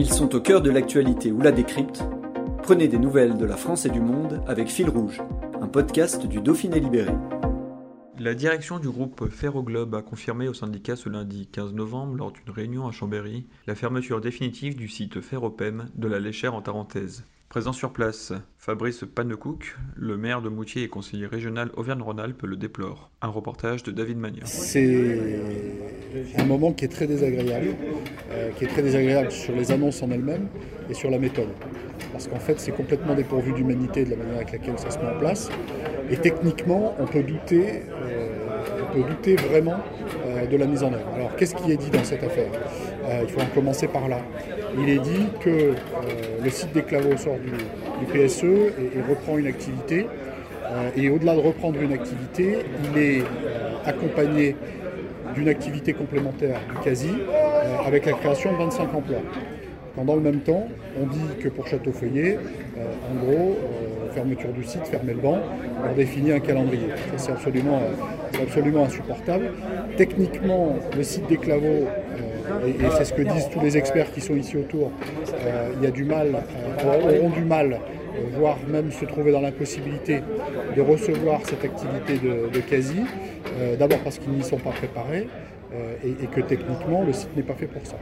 Ils sont au cœur de l'actualité ou la décrypte. Prenez des nouvelles de la France et du monde avec Fil Rouge, un podcast du Dauphiné Libéré. La direction du groupe Ferroglobe a confirmé au syndicat ce lundi 15 novembre, lors d'une réunion à Chambéry, la fermeture définitive du site Ferropem de la Léchère en Tarentaise. Présent sur place, Fabrice Pannecook, le maire de Moutier et conseiller régional Auvergne-Rhône-Alpes, le déplore. Un reportage de David Magnin. C'est un moment qui est très désagréable, euh, qui est très désagréable sur les annonces en elles-mêmes et sur la méthode. Parce qu'en fait, c'est complètement dépourvu d'humanité de la manière avec laquelle ça se met en place. Et techniquement, on peut douter, euh, on peut douter vraiment euh, de la mise en œuvre. Alors, qu'est-ce qui est dit dans cette affaire? Il faut en commencer par là il est dit que le site des Clavaux sort du, PSE et, reprend une activité. Et au-delà de reprendre une activité, il est accompagné d'une activité complémentaire du CASI avec la création de 25 emplois. Dans le même temps, on dit que pour Château-Feuillet, en gros, fermeture du site, fermer le banc, on définit un calendrier. c'est absolument, absolument insupportable. Techniquement, le site des Clavaux et, c'est ce que disent tous les experts qui sont ici autour, euh, il y a du mal, euh, auront du mal, euh, voire même se trouver dans l'impossibilité de recevoir cette activité de, quasi, d'abord parce qu'ils n'y sont pas préparés, et, que techniquement le site n'est pas fait pour ça.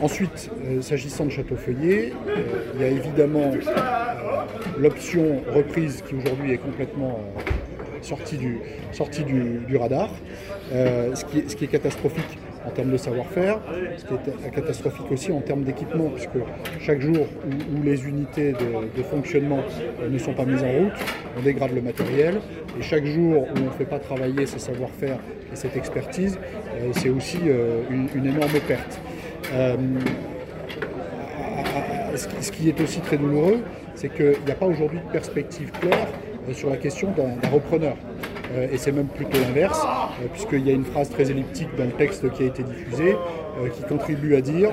ensuite, s'agissant de Château-Feuillet, il y a évidemment l'option reprise qui aujourd'hui est complètement sortie du, radar. ce, qui est, catastrophique, en termes de savoir-faire, qui est catastrophique aussi en termes d'équipement, puisque chaque jour où, les unités de, fonctionnement ne sont pas mises en route, on dégrade le matériel, et chaque jour où on ne fait pas travailler ce savoir-faire et cette expertise, euh, c'est aussi euh, une, énorme perte. Euh, ce qui est aussi très douloureux, c'est qu'il n'y a pas aujourd'hui de perspective claire sur la question d'un repreneur. Euh, et c'est même plutôt l'inverse, euh, puisqu'il y a une phrase très elliptique dans le texte qui a été diffusé, euh, qui contribue à dire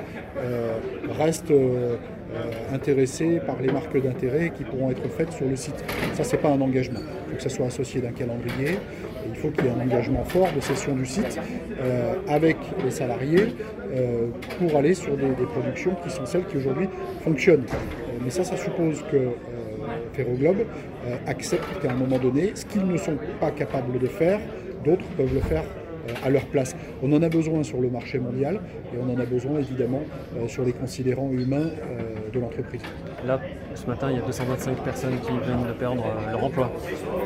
reste intéressé par les marques d'intérêt qui pourront être faites sur le site. Ça, c'est pas un engagement. Il faut que ça soit associé d'un calendrier. Il faut qu'il y ait un engagement fort de cession du site avec les salariés pour aller sur des, productions qui sont celles qui aujourd'hui fonctionnent. mais ça, ça suppose que Ferroglobe euh, acceptent qu'à un moment donné, ce qu'ils ne sont pas capables de faire, d'autres peuvent le faire euh, à leur place. On en a besoin sur le marché mondial et on en a besoin évidemment euh, sur les considérants humains de l'entreprise. Là, ce matin, il y a 225 personnes qui viennent de perdre leur emploi.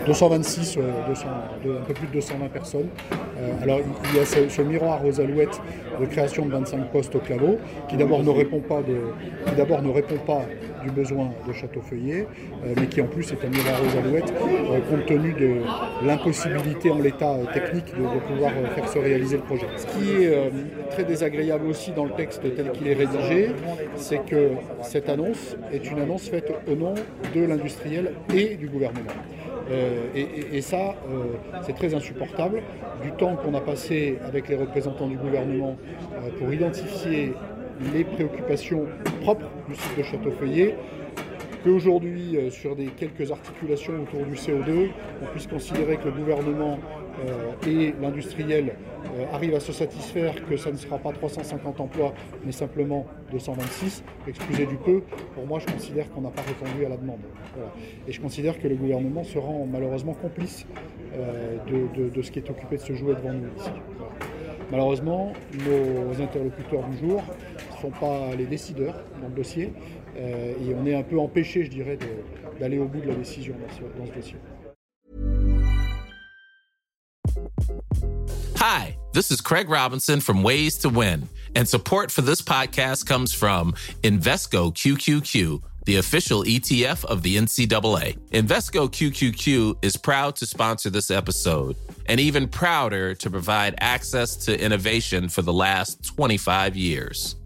226, un peu plus de 220 personnes. alors il y a ce, miroir aux alouettes de création de 25 postes au claveau qui d'abord ne répond pas de, qui d'abord ne répond pas du besoin de Château-Feuillet, euh, mais qui en plus est un miroir aux alouettes, euh, compte tenu de l'impossibilité en l'état euh, technique de, pouvoir faire se réaliser le projet. Ce qui est très désagréable aussi dans le texte tel qu'il est rédigé, c'est que cette annonce est une annonce faite au nom de l'industriel et du gouvernement. et, ça, c'est très insupportable. Du temps qu'on a passé avec les représentants du gouvernement pour identifier les préoccupations propres du site de Château-Feuillet, qu'aujourd'hui, euh, sur des quelques articulations autour du CO2, on puisse considérer que le gouvernement euh, et l'industriel euh, arrivent à se satisfaire que ça ne sera pas 350 emplois, mais simplement 226, excusez du peu, pour moi je considère qu'on n'a pas répondu à la demande. Et je considère que le gouvernement se rend malheureusement complice de, ce qui est occupé de se jouer devant nous ici. Malheureusement, nos interlocuteurs du jour sont pas les décideurs dans le dossier euh, et on est un peu empêché, je dirais, d'aller au bout de la décision dans ce, dans ce dossier. Hi, this is Craig Robinson from Ways to Win, and support for this podcast comes from Invesco QQQ the official ETF of the NCAA. Invesco QQQ is proud to sponsor this episode and even prouder to provide access to innovation for the last 25 years.